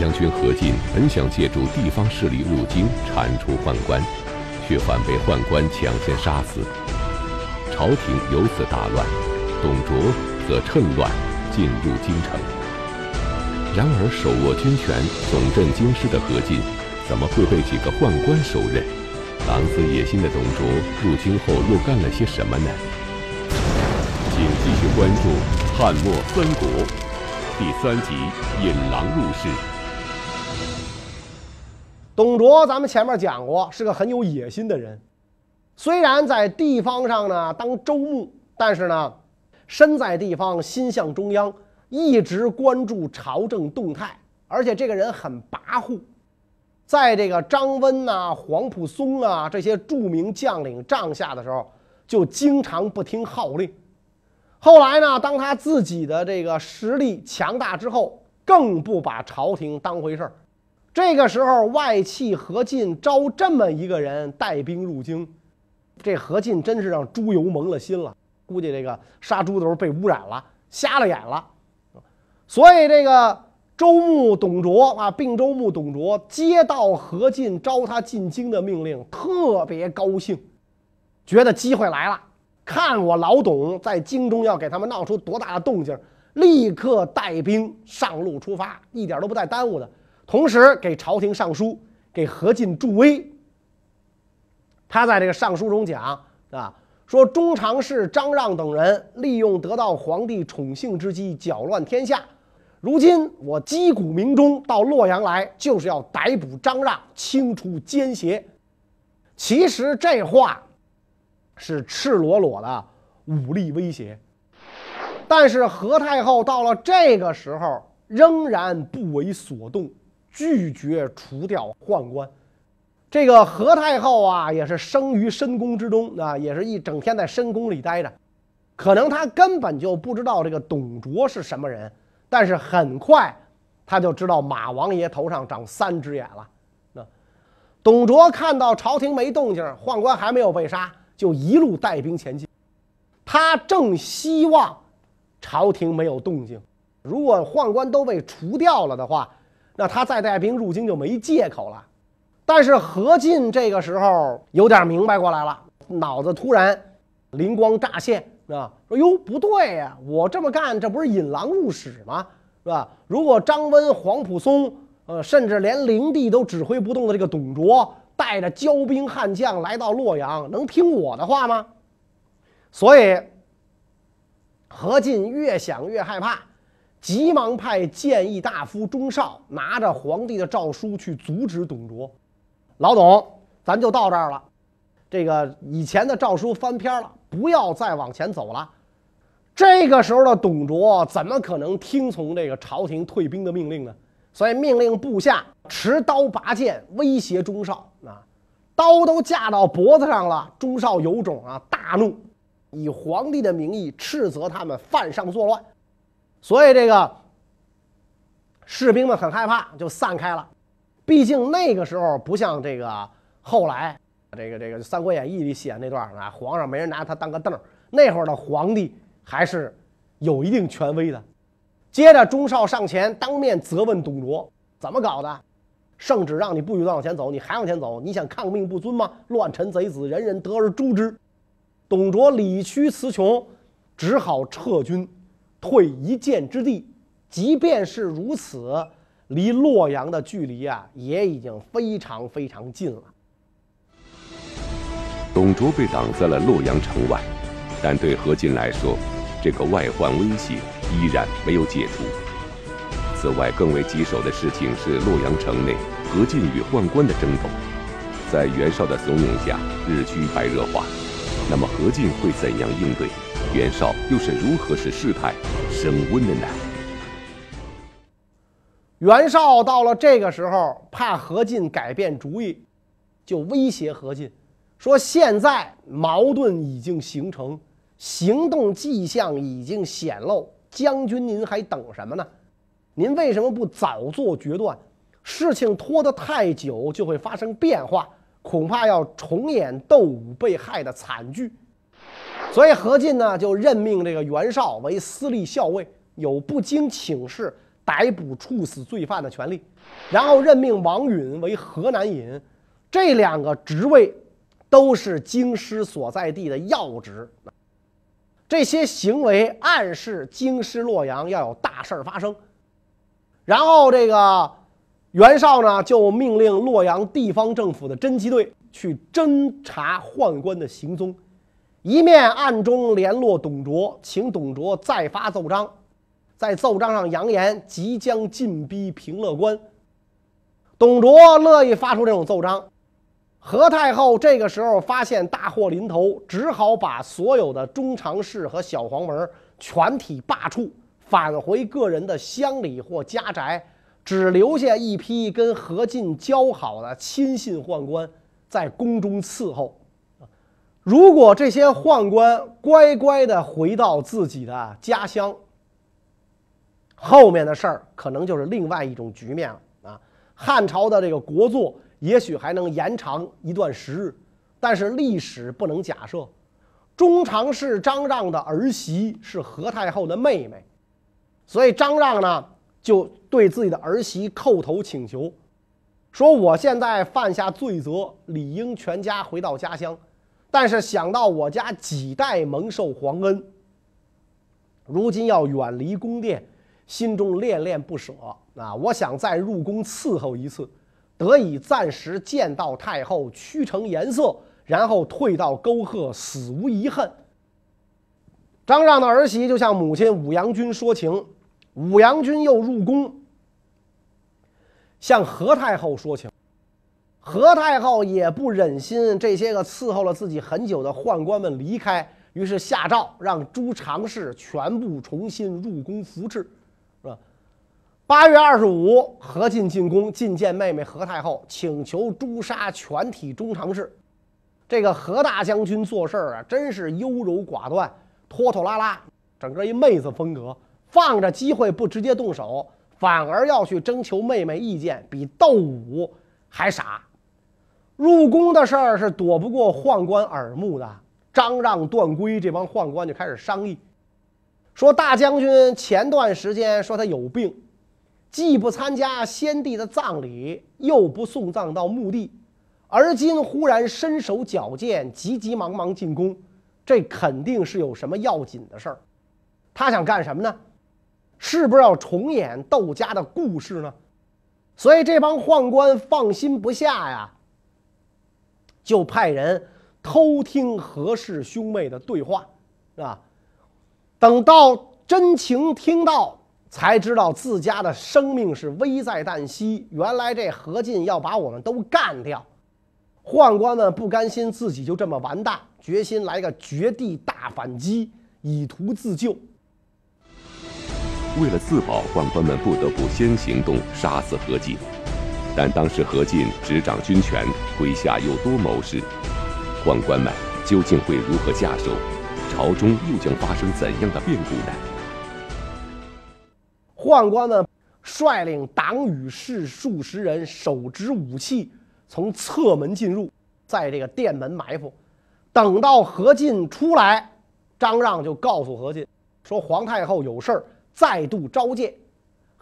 将军何进本想借助地方势力入京铲除宦官，却反被宦官抢先杀死，朝廷由此大乱。董卓则趁乱进入京城。然而，手握军权、总镇京师的何进，怎么会被几个宦官收任？狼子野心的董卓入京后又干了些什么呢？请继续关注《汉末三国》第三集《引狼入室》。董卓，咱们前面讲过，是个很有野心的人。虽然在地方上呢当州牧，但是呢，身在地方，心向中央，一直关注朝政动态。而且这个人很跋扈，在这个张温呐、黄埔松啊这些著名将领帐下的时候，就经常不听号令。后来呢，当他自己的这个实力强大之后，更不把朝廷当回事儿。这个时候，外戚何进招这么一个人带兵入京，这何进真是让猪油蒙了心了。估计这个杀猪的时候被污染了，瞎了眼了。所以这个周牧董卓啊，并州牧董卓接到何进招他进京的命令，特别高兴，觉得机会来了。看我老董在京中要给他们闹出多大的动静，立刻带兵上路出发，一点都不带耽误的。同时给朝廷上书，给何进助威。他在这个上书中讲啊，说中常侍张让等人利用得到皇帝宠幸之机，搅乱天下。如今我击鼓鸣钟到洛阳来，就是要逮捕张让，清除奸邪。其实这话是赤裸裸的武力威胁。但是何太后到了这个时候，仍然不为所动。拒绝除掉宦官，这个何太后啊，也是生于深宫之中啊，也是一整天在深宫里待着，可能她根本就不知道这个董卓是什么人，但是很快她就知道马王爷头上长三只眼了。那董卓看到朝廷没动静，宦官还没有被杀，就一路带兵前进。他正希望朝廷没有动静，如果宦官都被除掉了的话。那他再带兵入京就没借口了，但是何进这个时候有点明白过来了，脑子突然灵光乍现，啊，说哟不对呀，我这么干这不是引狼入室吗？是吧？如果张温、黄埔松，呃，甚至连灵帝都指挥不动的这个董卓，带着骄兵悍将来到洛阳，能听我的话吗？所以何进越想越害怕。急忙派谏议大夫钟绍拿着皇帝的诏书去阻止董卓。老董，咱就到这儿了。这个以前的诏书翻篇了，不要再往前走了。这个时候的董卓怎么可能听从这个朝廷退兵的命令呢？所以命令部下持刀拔剑威胁钟绍啊，刀都架到脖子上了。钟绍有种啊，大怒，以皇帝的名义斥责他们犯上作乱。所以这个士兵们很害怕，就散开了。毕竟那个时候不像这个后来，这个这个《三国演义》里写那段啊，皇上没人拿他当个凳儿。那会儿的皇帝还是有一定权威的。接着，钟绍上前当面责问董卓：“怎么搞的？圣旨让你不许再往前走，你还往前走？你想抗命不尊吗？乱臣贼子，人人得而诛之。”董卓理屈词穷，只好撤军。退一箭之地，即便是如此，离洛阳的距离啊，也已经非常非常近了。董卓被挡在了洛阳城外，但对何进来说，这个外患威胁依然没有解除。此外，更为棘手的事情是洛阳城内何进与宦官的争斗，在袁绍的怂恿下，日趋白热化。那么，何进会怎样应对？袁绍又是如何使事态升温的呢？袁绍到了这个时候，怕何进改变主意，就威胁何进，说：“现在矛盾已经形成，行动迹象已经显露，将军您还等什么呢？您为什么不早做决断？事情拖得太久，就会发生变化，恐怕要重演窦武被害的惨剧。”所以何进呢，就任命这个袁绍为司隶校尉，有不经请示逮捕处死罪犯的权利，然后任命王允为河南尹，这两个职位都是京师所在地的要职。这些行为暗示京师洛阳要有大事儿发生。然后这个袁绍呢，就命令洛阳地方政府的侦缉队去侦查宦官的行踪，一面暗中联络董卓，请董卓再发奏章。在奏章上扬言即将进逼平乐关，董卓乐意发出这种奏章。何太后这个时候发现大祸临头，只好把所有的中常侍和小黄门全体罢黜，返回个人的乡里或家宅，只留下一批跟何进交好的亲信宦官在宫中伺候。如果这些宦官乖乖的回到自己的家乡，后面的事儿可能就是另外一种局面了啊！汉朝的这个国祚也许还能延长一段时日，但是历史不能假设。中常侍张让的儿媳是何太后的妹妹，所以张让呢就对自己的儿媳叩头请求，说：“我现在犯下罪责，理应全家回到家乡，但是想到我家几代蒙受皇恩，如今要远离宫殿。”心中恋恋不舍啊！我想再入宫伺候一次，得以暂时见到太后，屈成颜色，然后退到沟壑，死无遗恨。张让的儿媳就向母亲武阳君说情，武阳君又入宫向何太后说情，何太后也不忍心这些个伺候了自己很久的宦官们离开，于是下诏让诸常侍全部重新入宫服侍。是吧八月二十五，何进进宫觐见妹妹何太后，请求诛杀全体中常侍。这个何大将军做事儿啊，真是优柔寡断、拖拖拉拉，整个一妹子风格。放着机会不直接动手，反而要去征求妹妹意见，比斗武还傻。入宫的事儿是躲不过宦官耳目的。张让、段珪这帮宦官就开始商议，说大将军前段时间说他有病。既不参加先帝的葬礼，又不送葬到墓地，而今忽然身手矫健，急急忙忙进宫，这肯定是有什么要紧的事儿。他想干什么呢？是不是要重演窦家的故事呢？所以这帮宦官放心不下呀，就派人偷听何氏兄妹的对话，啊，等到真情听到。才知道自家的生命是危在旦夕。原来这何进要把我们都干掉，宦官们不甘心自己就这么完蛋，决心来个绝地大反击，以图自救。为了自保，宦官们不得不先行动杀死何进。但当时何进执掌军权，麾下有多谋士，宦官们究竟会如何下手？朝中又将发生怎样的变故呢？宦官们率领党羽士数十人，手执武器，从侧门进入，在这个殿门埋伏。等到何进出来，张让就告诉何进说：“皇太后有事儿，再度召见。”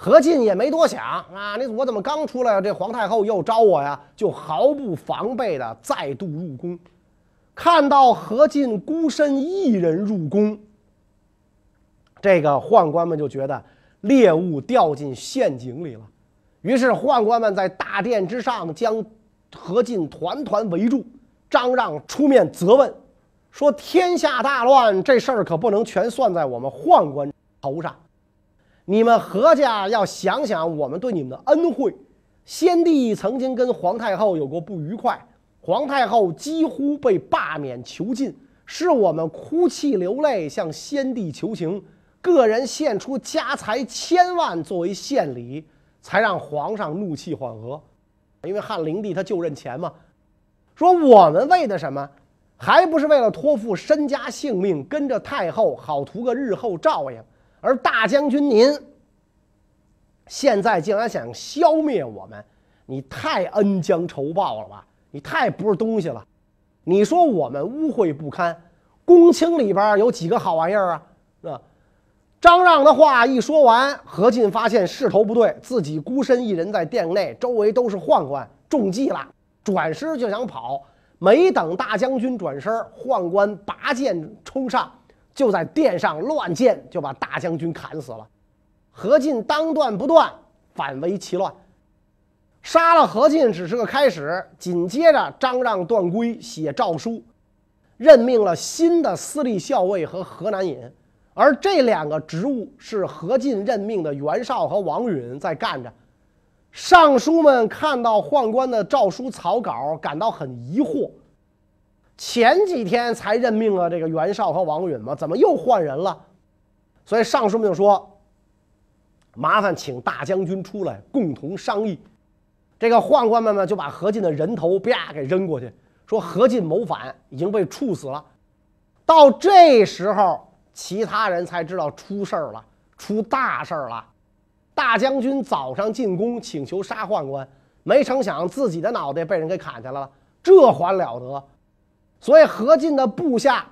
何进也没多想啊，你我怎么刚出来，这皇太后又招我呀？就毫不防备的再度入宫。看到何进孤身一人入宫，这个宦官们就觉得。猎物掉进陷阱里了，于是宦官们在大殿之上将何进团团围住。张让出面责问，说：“天下大乱，这事儿可不能全算在我们宦官头上。你们何家要想想我们对你们的恩惠。先帝曾经跟皇太后有过不愉快，皇太后几乎被罢免囚禁，是我们哭泣流泪向先帝求情。”个人献出家财千万作为献礼，才让皇上怒气缓和。因为汉灵帝他就认钱嘛。说我们为的什么？还不是为了托付身家性命，跟着太后好图个日后照应。而大将军您现在竟然想消灭我们，你太恩将仇报了吧？你太不是东西了。你说我们污秽不堪，公卿里边有几个好玩意儿啊？那？张让的话一说完，何进发现势头不对，自己孤身一人在殿内，周围都是宦官，中计了，转身就想跑。没等大将军转身，宦官拔剑冲上，就在殿上乱箭，就把大将军砍死了。何进当断不断，反为其乱。杀了何进只是个开始，紧接着张让、段珪写诏书，任命了新的司隶校尉和河南尹。而这两个职务是何进任命的袁绍和王允在干着。尚书们看到宦官的诏书草稿，感到很疑惑。前几天才任命了这个袁绍和王允吗？怎么又换人了？所以尚书们就说：“麻烦请大将军出来共同商议。”这个宦官们呢，就把何进的人头啪给扔过去，说何进谋反，已经被处死了。到这时候。其他人才知道出事儿了，出大事儿了。大将军早上进宫请求杀宦官，没成想自己的脑袋被人给砍下来了，这还了得！所以何进的部下，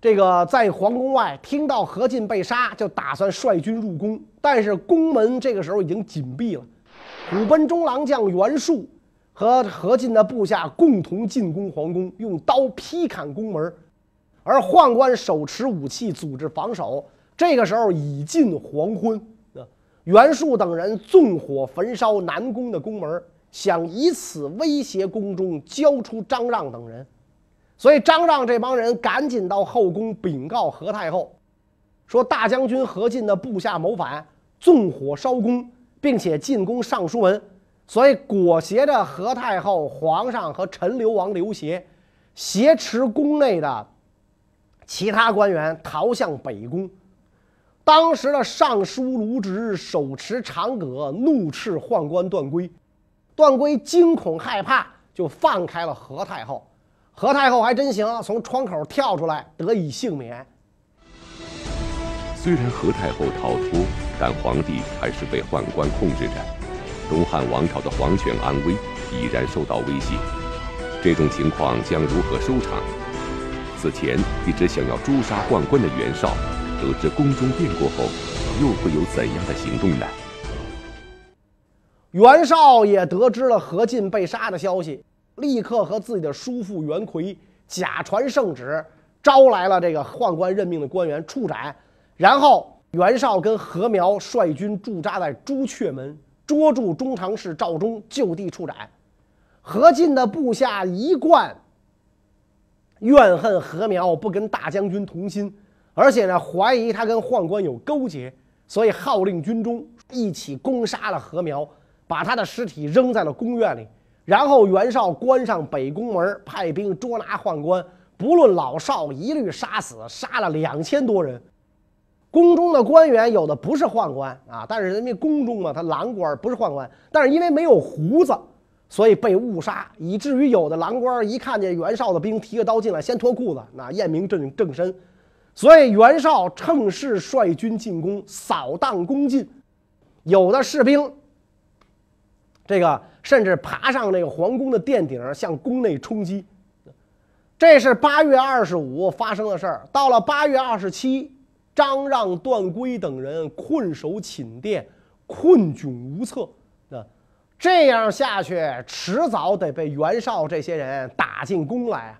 这个在皇宫外听到何进被杀，就打算率军入宫。但是宫门这个时候已经紧闭了，虎贲中郎将袁术和何进的部下共同进攻皇宫，用刀劈砍宫门。而宦官手持武器组织防守，这个时候已近黄昏。袁术等人纵火焚烧南宫的宫门，想以此威胁宫中交出张让等人。所以张让这帮人赶紧到后宫禀告何太后，说大将军何进的部下谋反，纵火烧宫，并且进宫尚书门。所以裹挟着何太后、皇上和陈留王刘协，挟持宫内的。其他官员逃向北宫，当时的尚书卢植手持长戈，怒斥宦官段珪。段珪惊恐害怕，就放开了何太后。何太后还真行，从窗口跳出来，得以幸免。虽然何太后逃脱，但皇帝还是被宦官控制着，东汉王朝的皇权安危已然受到威胁。这种情况将如何收场？此前一直想要诛杀宦官的袁绍，得知宫中变故后，又会有怎样的行动呢？袁绍也得知了何进被杀的消息，立刻和自己的叔父袁奎假传圣旨，招来了这个宦官任命的官员处斩。然后袁绍跟何苗率军驻扎在朱雀门，捉住中常侍赵忠，就地处斩。何进的部下一贯。怨恨何苗不跟大将军同心，而且呢怀疑他跟宦官有勾结，所以号令军中一起攻杀了何苗，把他的尸体扔在了宫院里。然后袁绍关上北宫门，派兵捉拿宦官，不论老少，一律杀死，杀了两千多人。宫中的官员有的不是宦官啊，但是人家宫中嘛，他郎官不是宦官，但是因为没有胡子。所以被误杀，以至于有的郎官一看见袁绍的兵提着刀进来，先脱裤子，那验明正正身。所以袁绍趁势率军进攻，扫荡宫禁。有的士兵，这个甚至爬上那个皇宫的殿顶，向宫内冲击。这是八月二十五发生的事儿。到了八月二十七，张让、段珪等人困守寝殿，困窘无策。这样下去，迟早得被袁绍这些人打进宫来，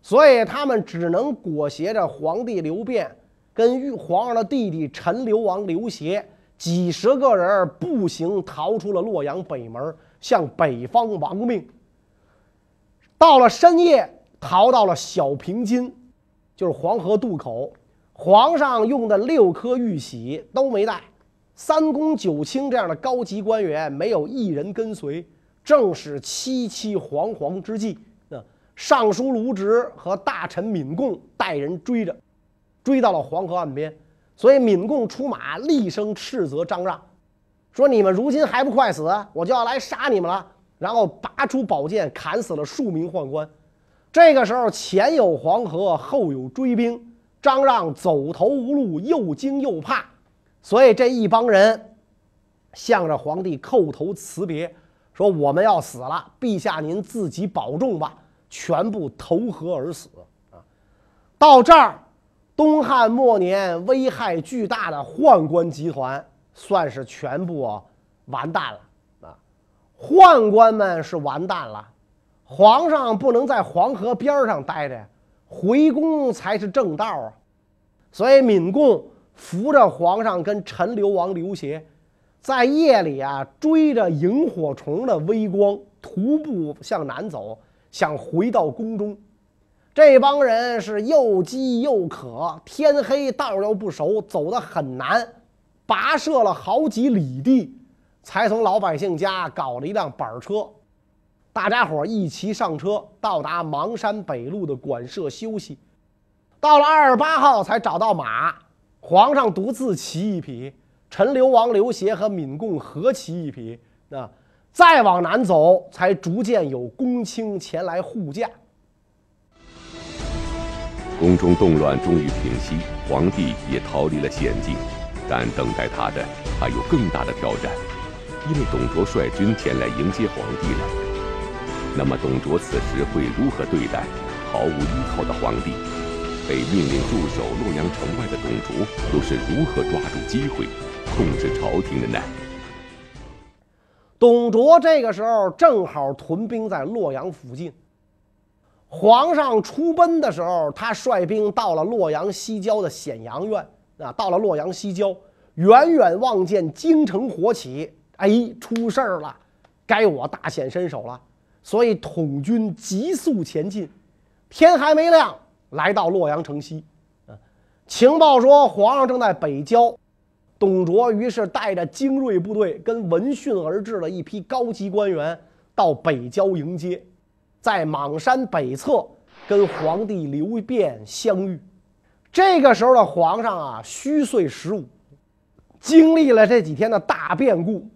所以他们只能裹挟着皇帝刘辩跟皇上的弟弟陈留王刘协几十个人步行逃出了洛阳北门，向北方亡命。到了深夜，逃到了小平津，就是黄河渡口。皇上用的六颗玉玺都没带。三公九卿这样的高级官员没有一人跟随，正是凄凄惶惶之际。那尚书卢植和大臣闵贡带人追着，追到了黄河岸边。所以闵贡出马，厉声斥责张让，说：“你们如今还不快死，我就要来杀你们了。”然后拔出宝剑，砍死了数名宦官。这个时候，前有黄河，后有追兵，张让走投无路，又惊又怕。所以这一帮人向着皇帝叩头辞别，说：“我们要死了，陛下您自己保重吧。”全部投河而死啊！到这儿，东汉末年危害巨大的宦官集团算是全部完蛋了啊！宦官们是完蛋了，皇上不能在黄河边上待着，回宫才是正道啊！所以闵贡扶着皇上跟陈留王刘协，在夜里啊追着萤火虫的微光，徒步向南走，想回到宫中。这帮人是又饥又渴，天黑道又不熟，走得很难，跋涉了好几里地，才从老百姓家搞了一辆板车。大家伙一齐上车，到达邙山北路的馆舍休息。到了二十八号才找到马，皇上独自骑一匹，陈留王刘协和闵贡合骑一匹。那再往南走，才逐渐有公卿前来护驾。宫中动乱终于平息，皇帝也逃离了险境，但等待他的还有更大的挑战，因为董卓率军前来迎接皇帝了。那么董卓此时会如何对待毫无依靠的皇帝？被命令驻守洛阳城外的董卓又是如何抓住机会控制朝廷的呢？董卓这个时候正好屯兵在洛阳附近。皇上出奔的时候，他率兵到了洛阳西郊的显阳院啊，到了洛阳西郊，远远望见京城火起，哎，出事儿了，该我大显身手了，所以统军急速前进，天还没亮，来到洛阳城西，啊，情报说皇上正在北郊，董卓于是带着精锐部队，跟闻讯而至的一批高级官员到北郊迎接。在邙山北侧跟皇帝刘辩相遇，这个时候的皇上啊虚岁十五，经历了这几天的大变故，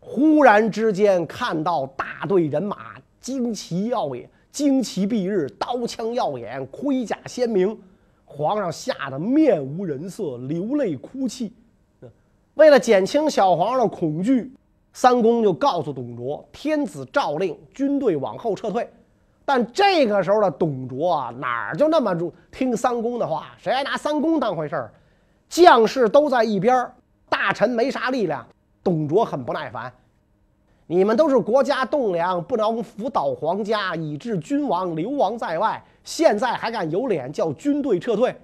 忽然之间看到大队人马旌旗耀眼，旌旗蔽日，刀枪耀眼，盔甲鲜明，皇上吓得面无人色，流泪哭泣。为了减轻小皇上的恐惧。三公就告诉董卓：“天子诏令军队往后撤退。”但这个时候的董卓啊，哪儿就那么听三公的话？谁还拿三公当回事儿？将士都在一边，大臣没啥力量。董卓很不耐烦：“你们都是国家栋梁，不能辅导皇家，以致君王流亡在外。现在还敢有脸叫军队撤退？”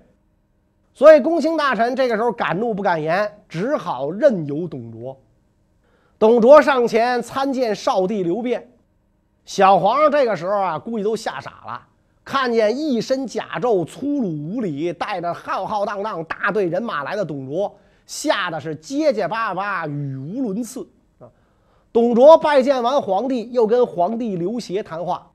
所以，公卿大臣这个时候敢怒不敢言，只好任由董卓。董卓上前参见少帝刘辩，小皇上这个时候啊，估计都吓傻了，看见一身甲胄、粗鲁无礼、带着浩浩荡荡大队人马来的董卓，吓得是结结巴巴、语无伦次啊。董卓拜见完皇帝，又跟皇帝刘协谈话，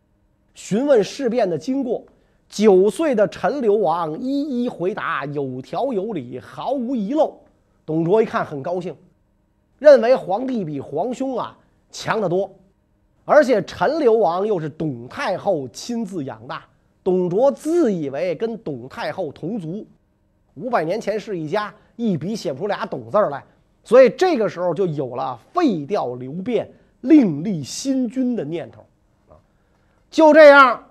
询问事变的经过。九岁的陈留王一一回答，有条有理，毫无遗漏。董卓一看，很高兴。认为皇帝比皇兄啊强得多，而且陈留王又是董太后亲自养大，董卓自以为跟董太后同族，五百年前是一家，一笔写不出俩董字来，所以这个时候就有了废掉刘辩，另立新君的念头啊。就这样，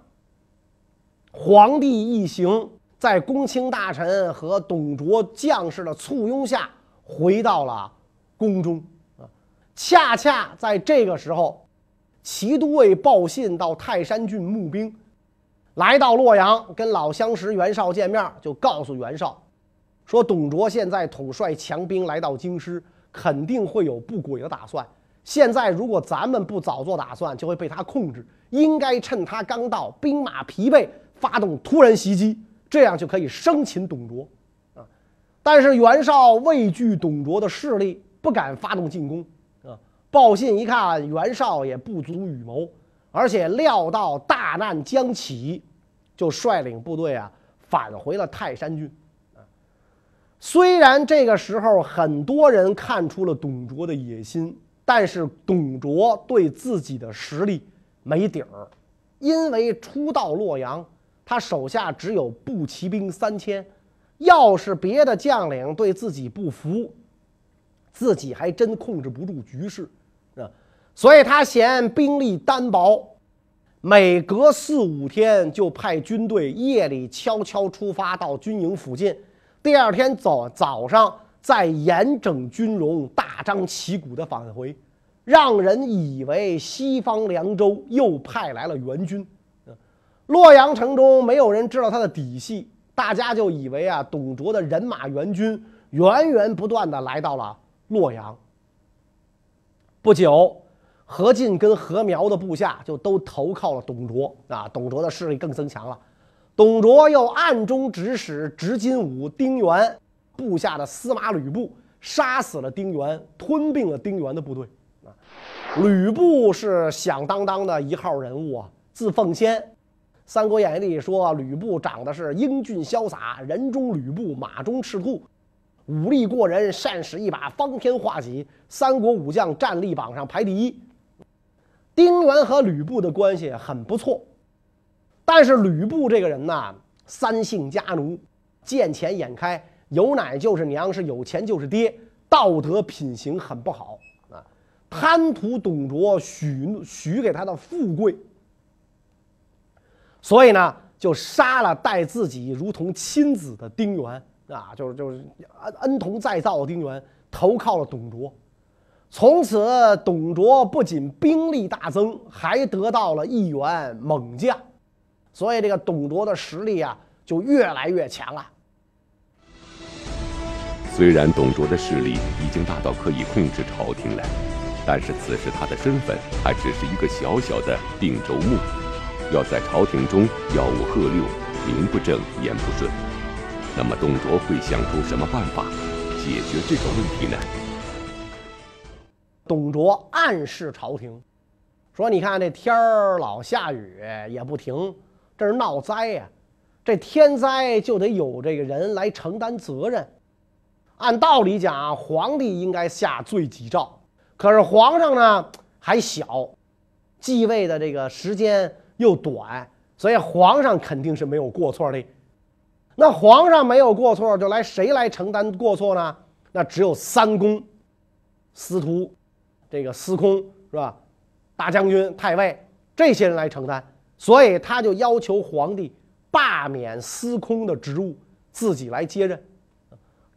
皇帝一行在公卿大臣和董卓将士的簇拥下，回到了。宫中啊，恰恰在这个时候，齐都尉报信到泰山郡募兵，来到洛阳，跟老相识袁绍见面，就告诉袁绍，说董卓现在统帅强兵来到京师，肯定会有不轨的打算。现在如果咱们不早做打算，就会被他控制。应该趁他刚到，兵马疲惫，发动突然袭击，这样就可以生擒董卓啊。但是袁绍畏惧董卓的势力。不敢发动进攻，啊！报信一看，袁绍也不足与谋，而且料到大难将起，就率领部队啊返回了泰山郡。虽然这个时候很多人看出了董卓的野心，但是董卓对自己的实力没底儿，因为初到洛阳，他手下只有步骑兵三千，要是别的将领对自己不服。自己还真控制不住局势，啊，所以他嫌兵力单薄，每隔四五天就派军队夜里悄悄出发到军营附近，第二天早早上再严整军容、大张旗鼓的返回，让人以为西方凉州又派来了援军。洛阳城中没有人知道他的底细，大家就以为啊，董卓的人马援军源源不断的来到了洛阳。不久，何进跟何苗的部下就都投靠了董卓啊，董卓的势力更增强了。董卓又暗中指使执金吾、丁原部下的司马吕布，杀死了丁原，吞并了丁原的部队。啊，吕布是响当当的一号人物啊，字奉先，《三国演义》里说吕布长得是英俊潇洒，人中吕布，马中赤兔。武力过人，善使一把方天画戟，三国武将战力榜上排第一。丁原和吕布的关系很不错，但是吕布这个人呢，三姓家奴，见钱眼开，有奶就是娘，是有钱就是爹，道德品行很不好啊，贪图董卓许许给他的富贵，所以呢，就杀了待自己如同亲子的丁原。啊，就是就是恩恩同再造的丁原投靠了董卓，从此董卓不仅兵力大增，还得到了一员猛将，所以这个董卓的实力啊就越来越强了。虽然董卓的势力已经大到可以控制朝廷了，但是此时他的身份还只是一个小小的定州牧，要在朝廷中吆五喝六，名不正言不顺。那么，董卓会想出什么办法解决这个问题呢？董卓暗示朝廷说：“你看这天儿老下雨也不停，这是闹灾呀！这天灾就得有这个人来承担责任。按道理讲，皇帝应该下罪己诏，可是皇上呢还小，继位的这个时间又短，所以皇上肯定是没有过错的。”那皇上没有过错，就来谁来承担过错呢？那只有三公、司徒、这个司空是吧？大将军、太尉这些人来承担。所以他就要求皇帝罢免司空的职务，自己来接任。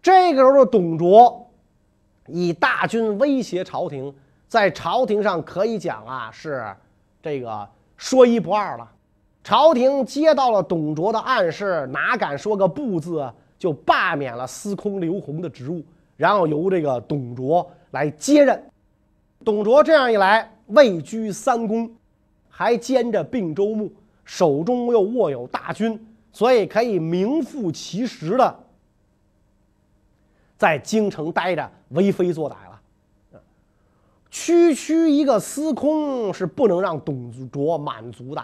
这个时候的董卓以大军威胁朝廷，在朝廷上可以讲啊是这个说一不二了。朝廷接到了董卓的暗示，哪敢说个不字啊，就罢免了司空刘宏的职务，然后由这个董卓来接任。董卓这样一来，位居三公，还兼着并州牧，手中又握有大军，所以可以名副其实的在京城待着，为非作歹了。区区一个司空是不能让董卓满足的，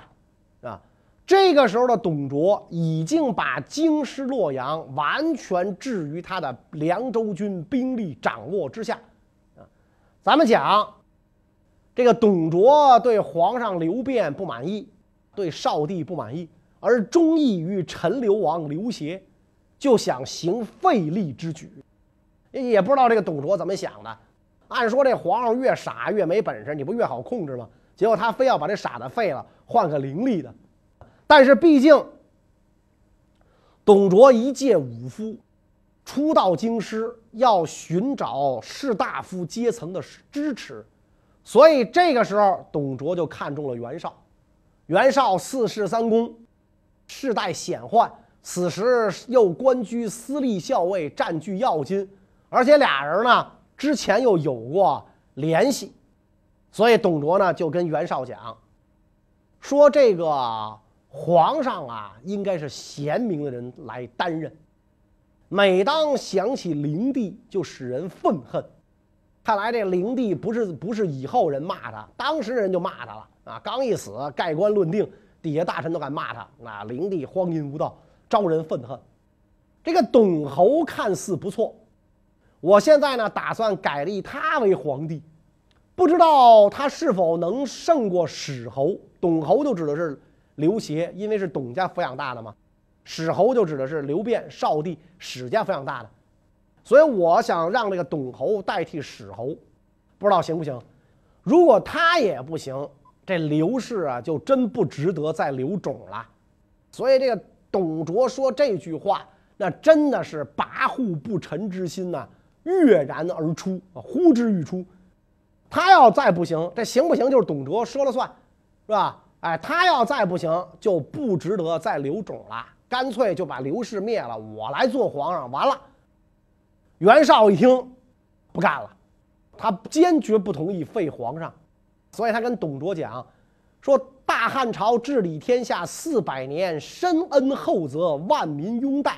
啊。这个时候的董卓已经把京师洛阳完全置于他的凉州军兵力掌握之下，啊，咱们讲，这个董卓对皇上刘辩不满意，对少帝不满意，而忠义于陈留王刘协，就想行废立之举，也不知道这个董卓怎么想的。按说这皇上越傻越没本事，你不越好控制吗？结果他非要把这傻的废了，换个伶俐的。但是毕竟，董卓一介武夫，初到京师要寻找士大夫阶层的支持，所以这个时候董卓就看中了袁绍。袁绍四世三公，世代显宦，此时又官居司隶校尉，占据要津，而且俩人呢之前又有过联系，所以董卓呢就跟袁绍讲，说这个。皇上啊，应该是贤明的人来担任。每当想起灵帝，就使人愤恨。看来这灵帝不是不是以后人骂他，当时人就骂他了啊！刚一死，盖棺论定，底下大臣都敢骂他。啊，灵帝荒淫无道，招人愤恨。这个董侯看似不错，我现在呢打算改立他为皇帝，不知道他是否能胜过史侯。董侯就指的是。刘协因为是董家抚养大的嘛，史侯就指的是刘辩、少帝史家抚养大的，所以我想让这个董侯代替史侯，不知道行不行？如果他也不行，这刘氏啊就真不值得再留种了。所以这个董卓说这句话，那真的是跋扈不臣之心呐，跃然而出啊，呼之欲出。他要再不行，这行不行就是董卓说了算，是吧？哎，他要再不行，就不值得再留种了，干脆就把刘氏灭了，我来做皇上，完了。袁绍一听，不干了，他坚决不同意废皇上，所以他跟董卓讲，说大汉朝治理天下四百年，深恩厚泽，万民拥戴，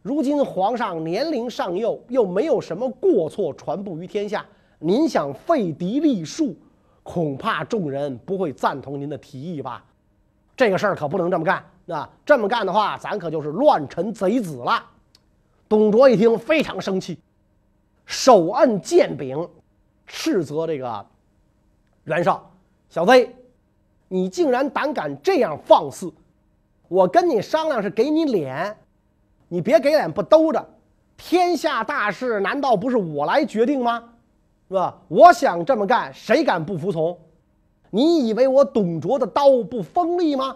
如今皇上年龄尚幼，又没有什么过错传布于天下。您想废嫡立庶，恐怕众人不会赞同您的提议吧？这个事儿可不能这么干。那这么干的话，咱可就是乱臣贼子了。董卓一听非常生气，手摁剑柄，斥责这个袁绍：“小子，你竟然胆敢这样放肆！我跟你商量是给你脸，你别给脸不兜着。天下大事难道不是我来决定吗？”是吧？我想这么干，谁敢不服从？你以为我董卓的刀不锋利吗？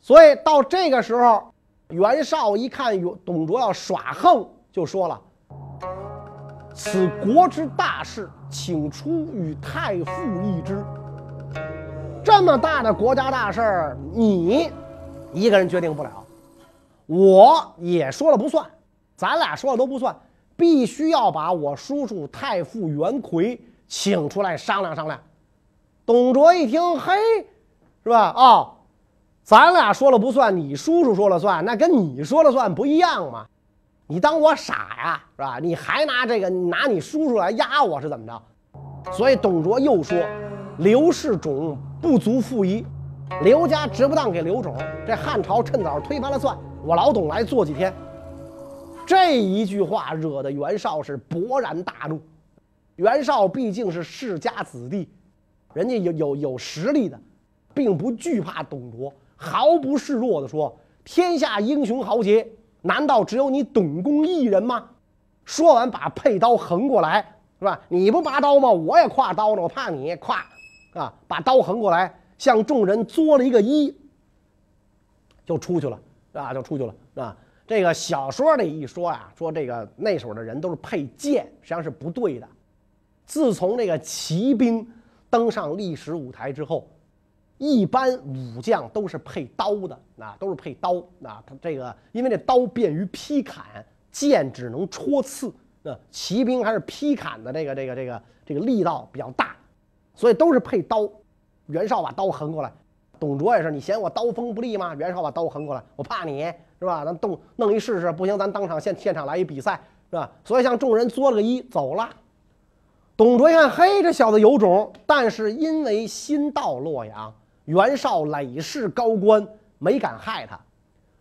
所以到这个时候，袁绍一看董卓要耍横，就说了：“此国之大事，请出与太傅议之。这么大的国家大事儿，你一个人决定不了，我也说了不算，咱俩说了都不算。”必须要把我叔叔太傅袁奎请出来商量商量。董卓一听，嘿，是吧？哦，咱俩说了不算，你叔叔说了算，那跟你说了算不一样吗？你当我傻呀，是吧？你还拿这个拿你叔叔来压我是怎么着？所以董卓又说：“刘氏种不足负一，刘家值不当给刘种，这汉朝趁早推翻了算，我老董来做几天。”这一句话惹得袁绍是勃然大怒。袁绍毕竟是世家子弟，人家有有有实力的，并不惧怕董卓，毫不示弱地说：“天下英雄豪杰，难道只有你董公一人吗？”说完，把佩刀横过来，是吧？你不拔刀吗？我也挎刀呢，我怕你挎啊！把刀横过来，向众人作了一个揖，就出去了，啊，就出去了，啊。这个小说里一说呀，说这个那时候的人都是佩剑，实际上是不对的。自从这个骑兵登上历史舞台之后，一般武将都是配刀的，啊，都是配刀。啊，他这个因为这刀便于劈砍，剑只能戳刺。那骑兵还是劈砍的这个这个这个这个力道比较大，所以都是配刀。袁绍把刀横过来，董卓也是，你嫌我刀锋不利吗？袁绍把刀横过来，我怕你。是吧？咱动弄一试试，不行，咱当场现现场来一比赛，是吧？所以向众人作了个揖，走了。董卓一看，嘿，这小子有种，但是因为新到洛阳，袁绍累世高官，没敢害他。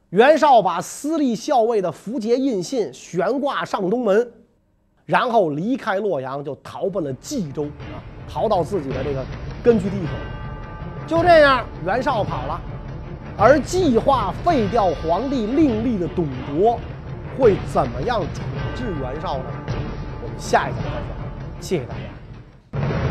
袁绍把私立校尉的符节印信悬挂上东门，然后离开洛阳，就逃奔了冀州啊，逃到自己的这个根据地去了。就这样，袁绍跑了。而计划废掉皇帝另立的董卓，会怎么样处置袁绍呢？我们下一讲再说。谢谢大家。